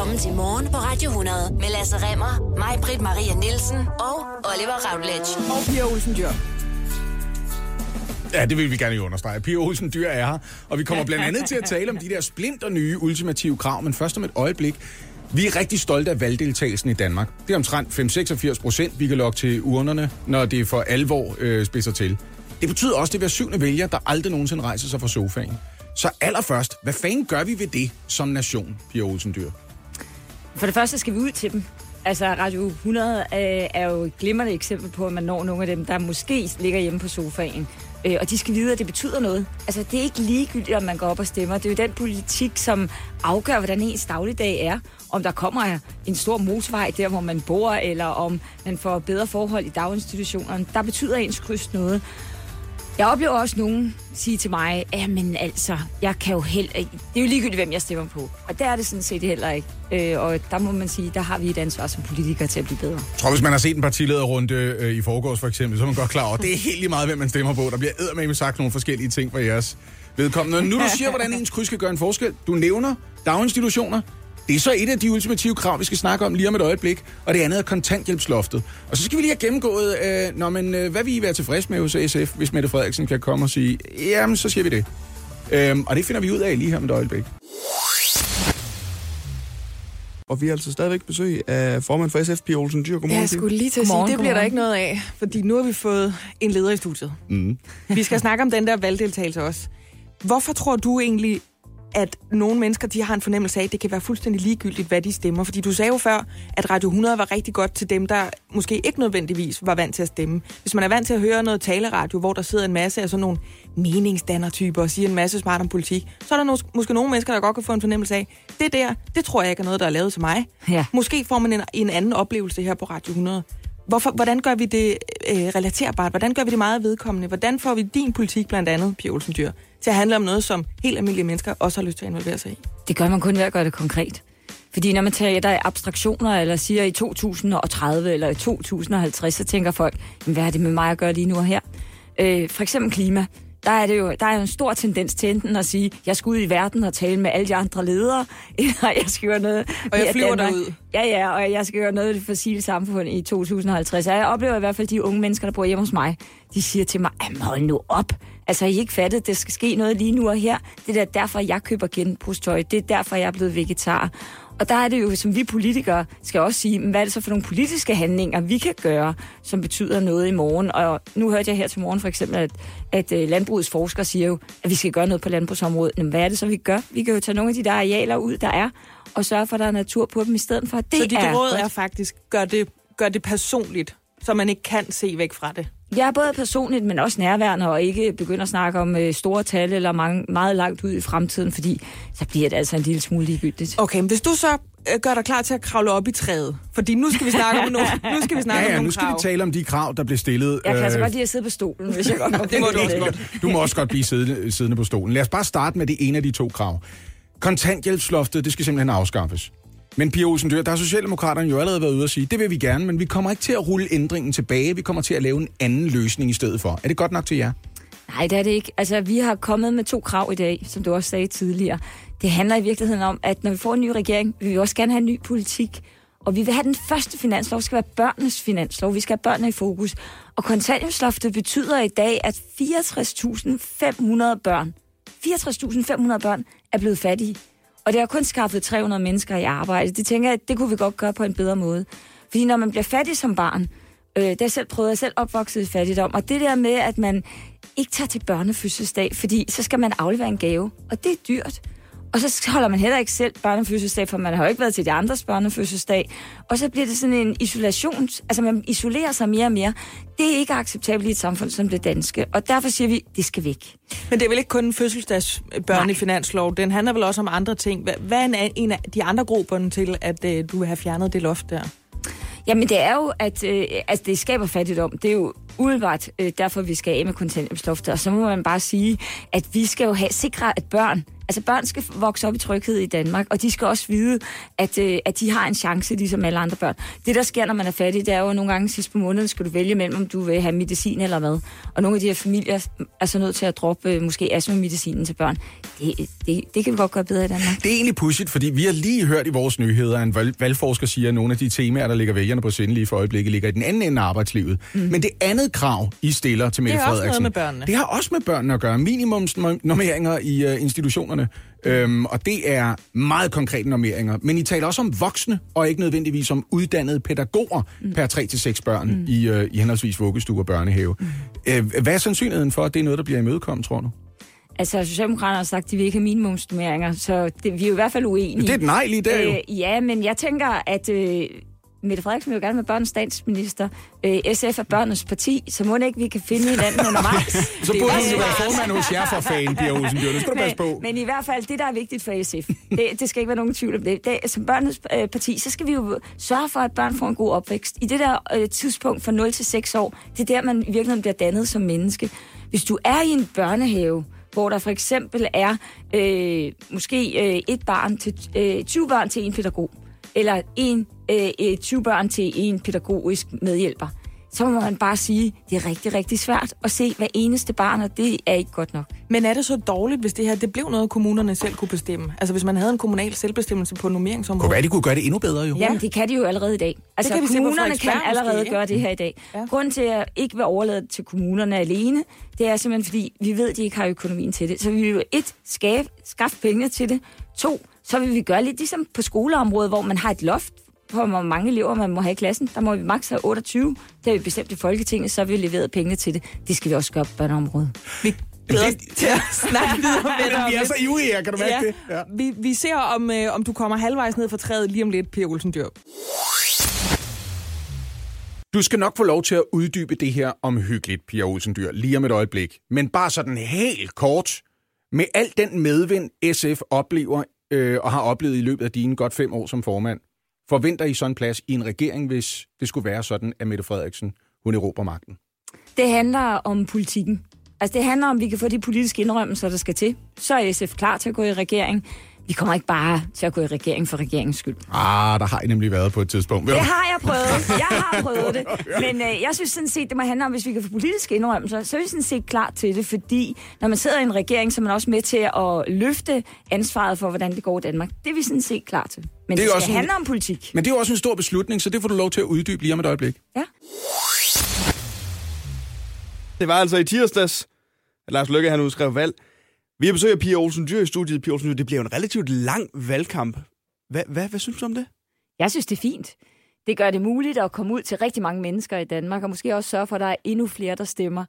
Velkommen til Morgen på Radio 100 med Lasse Remmer, mig, Britt Maria Nielsen og Oliver Routledge. Og Pia Olsen Dyr. Ja, det vil vi gerne jo understrege. Pia Olsen Dyr er her, og vi kommer blandt andet til at tale om de der splinter nye ultimative krav, men først om et øjeblik. Vi er rigtig stolte af valgdeltagelsen i Danmark. Det er omtrent 5-86 procent, vi kan lokke til urnerne, når det for alvor øh, spidser til. Det betyder også, at det er hver syvende vælger, der aldrig nogensinde rejser sig fra sofaen. Så allerførst, hvad fanden gør vi ved det som nation, Pia Olsen Dyr? For det første skal vi ud til dem. Altså Radio 100 øh, er jo et glimrende eksempel på, at man når nogle af dem, der måske ligger hjemme på sofaen. Øh, og de skal vide, at det betyder noget. Altså, det er ikke ligegyldigt, om man går op og stemmer. Det er jo den politik, som afgør, hvordan ens dagligdag er. Om der kommer en stor motorvej der, hvor man bor, eller om man får bedre forhold i daginstitutionerne. Der betyder ens kryds noget. Jeg oplever også nogen sige til mig, men altså, jeg kan jo heller ikke... Det er jo ligegyldigt, hvem jeg stemmer på. Og der er det sådan set heller ikke. Øh, og der må man sige, der har vi et ansvar som politikere til at blive bedre. Jeg tror, hvis man har set en partilederrunde øh, i forgårs for eksempel, så er man godt klar over, at det er helt lige meget, hvem man stemmer på. Der bliver eddermame sagt nogle forskellige ting fra jeres vedkommende. Nu du siger, hvordan ens kryds skal gøre en forskel. Du nævner daginstitutioner, det er så et af de ultimative krav, vi skal snakke om lige om et øjeblik, og det andet er kontanthjælpsloftet. Og så skal vi lige have gennemgået, øh, når man, øh, hvad vi I være tilfreds med hos SF, hvis Mette Frederiksen kan komme og sige, jamen så siger vi det. Øhm, og det finder vi ud af lige her om et øjeblik. Og vi har altså stadigvæk besøg af formand for SF, Pia Olsen Dyr. Godmorgen. Ja, jeg skulle lige til at sige, Godmorgen, det bliver der ikke noget af, fordi nu har vi fået en leder i studiet. Mm. Vi skal snakke om den der valgdeltagelse også. Hvorfor tror du egentlig, at nogle mennesker de har en fornemmelse af, at det kan være fuldstændig ligegyldigt, hvad de stemmer? Fordi du sagde jo før, at Radio 100 var rigtig godt til dem, der måske ikke nødvendigvis var vant til at stemme. Hvis man er vant til at høre noget taleradio, hvor der sidder en masse af sådan nogle meningsdannertyper og siger en masse smart om politik, så er der nogle, måske nogle mennesker, der godt kan få en fornemmelse af, det der, det tror jeg ikke er noget, der er lavet til mig. Ja. Måske får man en, en anden oplevelse her på Radio 100. Hvorfor, hvordan gør vi det øh, relaterbart? Hvordan gør vi det meget vedkommende? Hvordan får vi din politik, blandt andet, Pia Olsen Dyr, til at handle om noget, som helt almindelige mennesker også har lyst til at involvere sig i? Det gør man kun ved at gøre det konkret. Fordi når man tager der er abstraktioner, eller siger i 2030 eller i 2050, så tænker folk, hvad har det med mig at gøre lige nu og her? Øh, for eksempel klima. Der er, det jo, der er jo en stor tendens til enten at sige, jeg skal ud i verden og tale med alle de andre ledere, eller jeg skal gøre noget... Og jeg flyver Danmark. derud. Ja, ja, og jeg skal gøre noget af det fossile samfund i 2050. Og jeg oplever i hvert fald de unge mennesker, der bor hjemme hos mig, de siger til mig, "Jamen, hold nu op. Altså, I ikke fattet, det skal ske noget lige nu og her. Det er derfor, jeg køber genbrugstøj. Det er derfor, jeg er blevet vegetar. Og der er det jo, som vi politikere skal også sige, "Men hvad er det så for nogle politiske handlinger, vi kan gøre, som betyder noget i morgen? Og nu hørte jeg her til morgen for eksempel, at, at øh, landbrugets forskere siger jo, at vi skal gøre noget på landbrugsområdet. Men hvad er det så, vi gør? Vi kan jo tage nogle af de der arealer ud, der er, og sørge for, at der er natur på dem i stedet for. Det så dit er råd er faktisk, gør det, gør det personligt, så man ikke kan se væk fra det. Jeg er både personligt, men også nærværende, og ikke begynde at snakke om øh, store tal eller mange, meget langt ud i fremtiden, fordi så bliver det altså en lille smule ligegyldigt. Okay, men hvis du så øh, gør dig klar til at kravle op i træet, fordi nu skal vi snakke om nogle, nu skal vi snakke Ja, om ja, nogle nu skal krav. vi tale om de krav, der blev stillet. Jeg kan altså øh, godt lide at sidde på stolen, hvis jeg godt må Det må du også godt. Du må også godt blive siddende, siddende på stolen. Lad os bare starte med det ene af de to krav. Kontanthjælpsloftet, det skal simpelthen afskaffes. Men Pia Olsen Dyr, der har Socialdemokraterne jo allerede været ude at sige, det vil vi gerne, men vi kommer ikke til at rulle ændringen tilbage. Vi kommer til at lave en anden løsning i stedet for. Er det godt nok til jer? Nej, det er det ikke. Altså, vi har kommet med to krav i dag, som du også sagde tidligere. Det handler i virkeligheden om, at når vi får en ny regering, vil vi også gerne have en ny politik. Og vi vil have den første finanslov, skal være børnenes finanslov. Vi skal have børnene i fokus. Og kontanthjælpsloftet betyder i dag, at 64.500 børn, 64.500 børn er blevet fattige. Og det har kun skaffet 300 mennesker i arbejde. Det tænker jeg, at det kunne vi godt gøre på en bedre måde. Fordi når man bliver fattig som barn, øh, det har selv prøvet, jeg selv opvokset i fattigdom, og det der med, at man ikke tager til børnefødselsdag, fordi så skal man aflevere en gave, og det er dyrt. Og så holder man heller ikke selv børnefødselsdag, for man har jo ikke været til de andres børnefødselsdag. Og så bliver det sådan en isolation, altså man isolerer sig mere og mere. Det er ikke acceptabelt i et samfund som det danske, og derfor siger vi, det skal væk. Men det er vel ikke kun en fødselsdagsbørn Nej. i finanslov. Den handler vel også om andre ting. Hvad, er en af, de andre grupper til, at øh, du vil have fjernet det loft der? Jamen det er jo, at øh, altså, det skaber fattigdom. Det er jo umiddelbart øh, derfor, vi skal af med kontanthjælpsloftet. Og så må man bare sige, at vi skal jo have sikre, at børn, altså børn skal vokse op i tryghed i Danmark, og de skal også vide, at, øh, at de har en chance, ligesom alle andre børn. Det, der sker, når man er fattig, det er jo nogle gange sidst på måneden, skal du vælge mellem, om du vil have medicin eller hvad. Og nogle af de her familier er så nødt til at droppe øh, måske astma-medicinen til børn. Det, det, det kan vi godt gøre bedre i Danmark. Det er egentlig pudsigt, fordi vi har lige hørt i vores nyheder, at en valg- valgforsker siger, at nogle af de temaer, der ligger vælgerne på sinde lige for øjeblikket, ligger i den anden ende af arbejdslivet. Mm. Men det andet krav, I stiller til Mette Det har også Frederiksen, noget med børnene. det har også med børnene at gøre. Minimumsnormeringer i uh, institutionerne. Mm. Øhm, og det er meget konkrete normeringer. Men I taler også om voksne, og ikke nødvendigvis om uddannede pædagoger mm. per 3-6 børn mm. i, uh, i henholdsvis vuggestue og børnehave. Mm. Øh, hvad er sandsynligheden for, at det er noget, der bliver imødekommet, tror du? Altså, Socialdemokraterne har sagt, at de vil ikke have minimumsnummeringer, så det, vi er jo i hvert fald uenige. Det er et nej lige der jo. Øh, ja, men jeg tænker, at øh, Mette Frederiksen vil jo gerne være børnens statsminister. Øh, SF er børnenes parti, så må det ikke, vi kan finde hinanden undervejs. Så burde hun jo være formand hos jer for fan, Pia Olsen Dyr. Det skal du passe på. men, men i hvert fald, det der er vigtigt for SF, det, det skal ikke være nogen tvivl om det. det som børnenes øh, parti, så skal vi jo sørge for, at børn får en god opvækst. I det der øh, tidspunkt fra 0 til 6 år, det er der, man i virkeligheden bliver dannet som menneske. Hvis du er i en børnehave, hvor der for eksempel er øh, måske øh, et barn til, øh, 20 børn til en pædagog, eller en, øh, øh, 20 børn til en pædagogisk medhjælper, så må man bare sige, det er rigtig, rigtig svært at se hver eneste barn, og det er ikke godt nok. Men er det så dårligt, hvis det her det blev noget, kommunerne selv kunne bestemme? Altså hvis man havde en kommunal selvbestemmelse på Kunne normeringsområdet? være, de kunne gøre det endnu bedre jo. Jamen, det kan de jo allerede i dag. Altså, kan se kommunerne kan allerede måske, gøre det her i dag. Ja. Ja. Grunden til, at jeg ikke vil overlade det til kommunerne alene, det er simpelthen, fordi vi ved, at de ikke har økonomien til det. Så vi vil jo et, skaffe, skaffe penge til det. To, så vil vi gøre lidt ligesom på skoleområdet, hvor man har et loft på, hvor mange elever man må have i klassen. Der må vi maks have 28. Det har vi bestemt i Folketinget, så har vi leveret pengene til det. Det skal vi også gøre på børneområdet. Vi glæder os til at snakke videre med dig. Vi er så ivrige her, kan du mærke Ja, det? Ja. vi, vi ser, om, øh, om du kommer halvvejs ned fra træet lige om lidt, Pia Olsen Dyr. Du skal nok få lov til at uddybe det her omhyggeligt, Pia Olsen Dyr, lige om et øjeblik. Men bare sådan helt kort. Med al den medvind, SF oplever øh, og har oplevet i løbet af dine godt fem år som formand, forventer I sådan en plads i en regering, hvis det skulle være sådan, at Mette Frederiksen, hun erobrer magten? Det handler om politikken. Altså det handler om, at vi kan få de politiske indrømmelser, der skal til. Så er SF klar til at gå i regering. Vi kommer ikke bare til at gå i regering for regeringens skyld. Ah, der har I nemlig været på et tidspunkt. Det har jeg prøvet. Jeg har prøvet det. Men øh, jeg synes sådan set, det må handle om, hvis vi kan få politiske indrømmelser, så er vi sådan set klar til det, fordi når man sidder i en regering, så er man også med til at løfte ansvaret for, hvordan det går i Danmark. Det er vi sådan set klar til. Men Det er det, det skal også en- handle om politik. Men det er jo også en stor beslutning, så det får du lov til at uddybe lige om et øjeblik. Ja. Det var altså i tirsdags, at Lars Løkke han udskrev valg. Vi har besøg af Pia Olsen Dyr i studiet. Pia Olsen Dyr, det bliver en relativt lang valgkamp. Hvad, hvad, hvad synes du om det? Jeg synes, det er fint. Det gør det muligt at komme ud til rigtig mange mennesker i Danmark, og måske også sørge for, at der er endnu flere, der stemmer.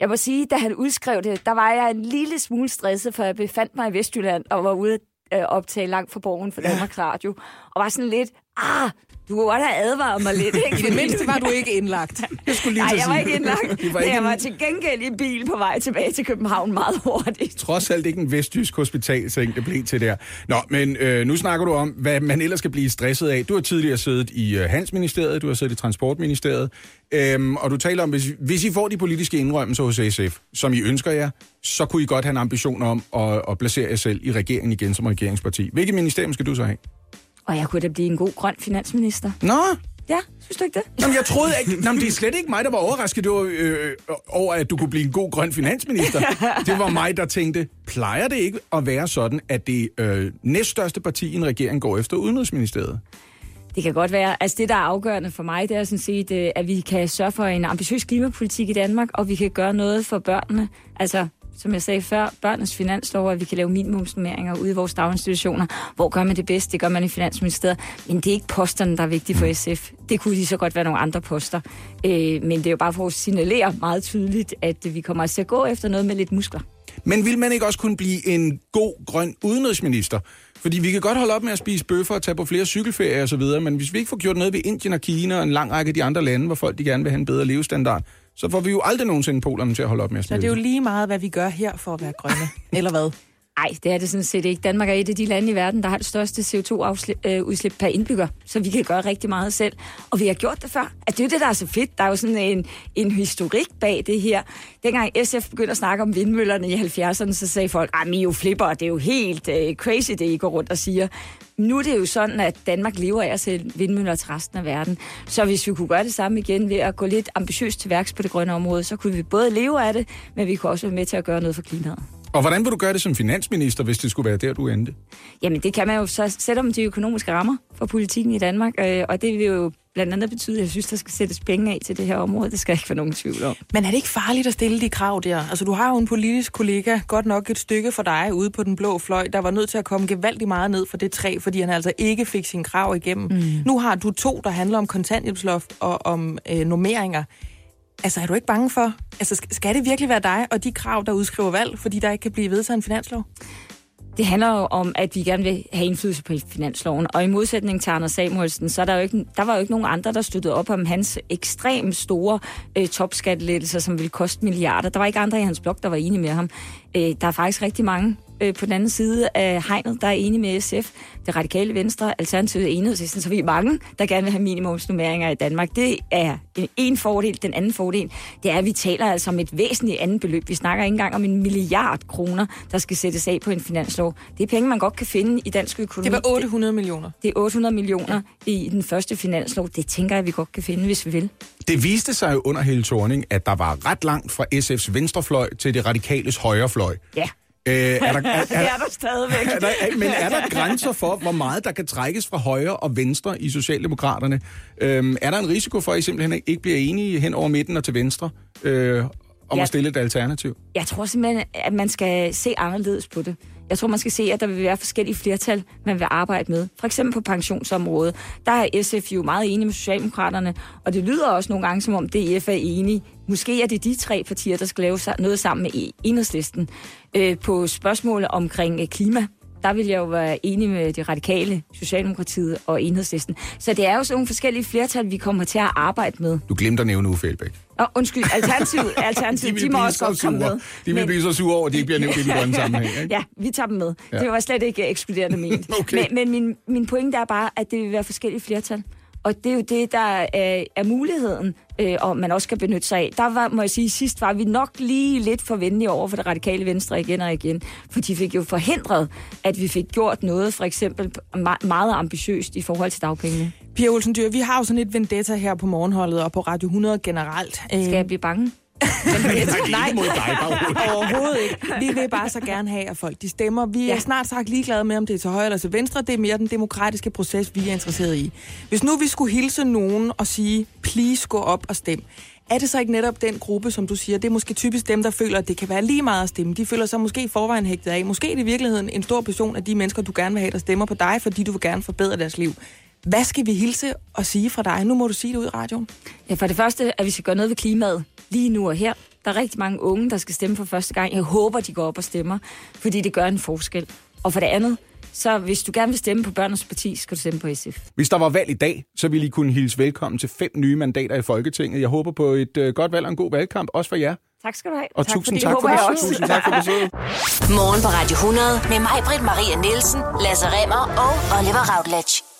Jeg må sige, da han udskrev det, der var jeg en lille smule stresset, for jeg befandt mig i Vestjylland og var ude at øh, optage langt fra borgen for Danmarks Radio, og var sådan lidt, ah, du godt have advaret mig lidt, ikke? I det mindste var du ikke indlagt. Jeg skulle lige Nej, jeg var ikke indlagt, Det var ikke jeg var til gengæld i bil på vej tilbage til København meget hurtigt. trods alt ikke en vestjysk hospitalseng, det blev til der. Nå, men øh, nu snakker du om, hvad man ellers skal blive stresset af. Du har tidligere siddet i øh, Handelsministeriet, du har siddet i Transportministeriet, øhm, og du taler om, hvis, hvis I får de politiske indrømmelser hos SF, som I ønsker jer, så kunne I godt have en ambition om at, at placere jer selv i regeringen igen som regeringsparti. Hvilket ministerium skal du så have? Og jeg kunne da blive en god grøn finansminister. Nå, Ja, synes du ikke det? Jamen, jeg troede ikke... Nå, men det er slet ikke mig, der var overrasket det var, øh, over, at du kunne blive en god grøn finansminister. Det var mig, der tænkte, plejer det ikke at være sådan, at det øh, næststørste parti i en regering går efter Udenrigsministeriet? Det kan godt være. Altså det, der er afgørende for mig, det er sådan set, øh, at vi kan sørge for en ambitiøs klimapolitik i Danmark, og vi kan gøre noget for børnene. Altså, som jeg sagde før, børnenes finanslov, at vi kan lave minimumsnummeringer ude i vores daginstitutioner. Hvor gør man det bedst? Det gør man i Finansministeriet. Men det er ikke posterne, der er vigtige for SF. Det kunne lige så godt være nogle andre poster. Øh, men det er jo bare for at signalere meget tydeligt, at vi kommer altså til at gå efter noget med lidt muskler. Men vil man ikke også kunne blive en god grøn udenrigsminister? Fordi vi kan godt holde op med at spise bøffer og tage på flere cykelferier osv., men hvis vi ikke får gjort noget ved Indien og Kina og en lang række af de andre lande, hvor folk de gerne vil have en bedre levestandard, så får vi jo aldrig nogensinde polerne til at holde op med at Så spise. det er jo lige meget, hvad vi gør her for at være grønne. Eller hvad? Nej, det er det sådan set ikke. Danmark er et af de lande i verden, der har det største CO2-udslip øh, per indbygger, så vi kan gøre rigtig meget selv. Og vi har gjort det før. At det er jo det, der er så fedt. Der er jo sådan en, en historik bag det her. Dengang SF begyndte at snakke om vindmøllerne i 70'erne, så sagde folk, at I jo flipper, det er jo helt uh, crazy, det I går rundt og siger. Nu er det jo sådan, at Danmark lever af at sælge vindmøller til resten af verden. Så hvis vi kunne gøre det samme igen ved at gå lidt ambitiøst til værks på det grønne område, så kunne vi både leve af det, men vi kunne også være med til at gøre noget for klimaet. Og hvordan vil du gøre det som finansminister, hvis det skulle være der, du endte? Jamen, det kan man jo så sætte om de økonomiske rammer for politikken i Danmark, øh, og det vil jo blandt andet betyde, at jeg synes, der skal sættes penge af til det her område. Det skal ikke være nogen tvivl om. Men er det ikke farligt at stille de krav der? Altså, du har jo en politisk kollega, godt nok et stykke for dig ude på den blå fløj, der var nødt til at komme gevaldigt meget ned for det træ, fordi han altså ikke fik sin krav igennem. Mm. Nu har du to, der handler om kontanthjælpsloft og om øh, normeringer. Altså, er du ikke bange for, altså, skal det virkelig være dig og de krav, der udskriver valg, fordi der ikke kan blive vedtaget en finanslov? Det handler jo om, at vi gerne vil have indflydelse på finansloven. Og i modsætning til Anders Samuelsen, så er der, jo ikke, der var jo ikke nogen andre, der støttede op om hans ekstremt store øh, topskattelettelser, som ville koste milliarder. Der var ikke andre i hans blok, der var enige med ham. Øh, der er faktisk rigtig mange øh, på den anden side af hegnet, der er enige med SF, det radikale venstre, Alternativet enhedslisten, så vi er mange, der gerne vil have minimumsnummeringer i Danmark. Det er en fordel. Den anden fordel, det er, at vi taler altså om et væsentligt andet beløb. Vi snakker ikke engang om en milliard kroner, der skal sættes af på en finanslov. Det er penge, man godt kan finde i dansk økonomi. Det var 800 millioner. Det er 800 millioner i den første finanslov. Det tænker jeg, vi godt kan finde, hvis vi vil. Det viste sig jo under hele Thorning, at der var ret langt fra SF's venstrefløj til det radikales højrefløj. Ja. Øh, er der, er, er, det er der stadigvæk. Er der, men er der grænser for, hvor meget der kan trækkes fra højre og venstre i Socialdemokraterne? Øhm, er der en risiko for, at I simpelthen ikke bliver enige hen over midten og til venstre øh, om ja. at stille et alternativ? Jeg tror simpelthen, at man skal se anderledes på det. Jeg tror, man skal se, at der vil være forskellige flertal, man vil arbejde med. For eksempel på pensionsområdet. Der er SF jo meget enige med Socialdemokraterne, og det lyder også nogle gange, som om DF er enige. Måske er det de tre partier, der skal lave noget sammen med e- enhedslisten. Øh, på spørgsmålet omkring øh, klima, der vil jeg jo være enig med de radikale, Socialdemokratiet og Enhedslisten. Så det er jo sådan nogle forskellige flertal, vi kommer til at arbejde med. Du glemte at nævne Uffe Elbæk. Oh, undskyld, Alternativet, Alternativet de, de må også godt komme med. De vil blive så sure over, at de ikke bliver nævnt i den grønne sammenhæng. Ikke? Ja, vi tager dem med. Ja. Det var slet ikke ekskluderende ment. okay. Men, men min, min pointe er bare, at det vil være forskellige flertal. Og det er jo det, der er, er muligheden, øh, og man også kan benytte sig af. Der var, må jeg sige, sidst var vi nok lige lidt forventelige over for det radikale venstre igen og igen, for de fik jo forhindret, at vi fik gjort noget, for eksempel meget ambitiøst i forhold til dagpengene. Pia Olsen Dyr, vi har jo sådan et vendetta her på morgenholdet og på Radio 100 generelt. Skal jeg blive bange? Nej, mod dig, overhovedet ikke. Vi vil bare så gerne have, at folk de stemmer. Vi er ja. snart sagt ligeglade med, om det er til højre eller til venstre. Det er mere den demokratiske proces, vi er interesseret i. Hvis nu vi skulle hilse nogen og sige, please gå op og stem, er det så ikke netop den gruppe, som du siger, det er måske typisk dem, der føler, at det kan være lige meget at stemme. De føler sig måske i forvejen hægtet af. Måske er det i virkeligheden en stor portion af de mennesker, du gerne vil have, der stemmer på dig, fordi du vil gerne forbedre deres liv. Hvad skal vi hilse og sige fra dig? Nu må du sige det ud i radioen. Ja, for det første, at vi skal gøre noget ved klimaet lige nu og her. Der er rigtig mange unge, der skal stemme for første gang. Jeg håber, de går op og stemmer, fordi det gør en forskel. Og for det andet, så hvis du gerne vil stemme på Børnenes Parti, skal du stemme på SF. Hvis der var valg i dag, så ville I kunne hilse velkommen til fem nye mandater i Folketinget. Jeg håber på et uh, godt valg og en god valgkamp, også for jer. Tak skal du have. Og tak, tusind, tak for, det, tusind tak for besøget. Morgen på Radio 100 med mig, Britt Maria Nielsen, Lasse Remmer og Oliver Routledge.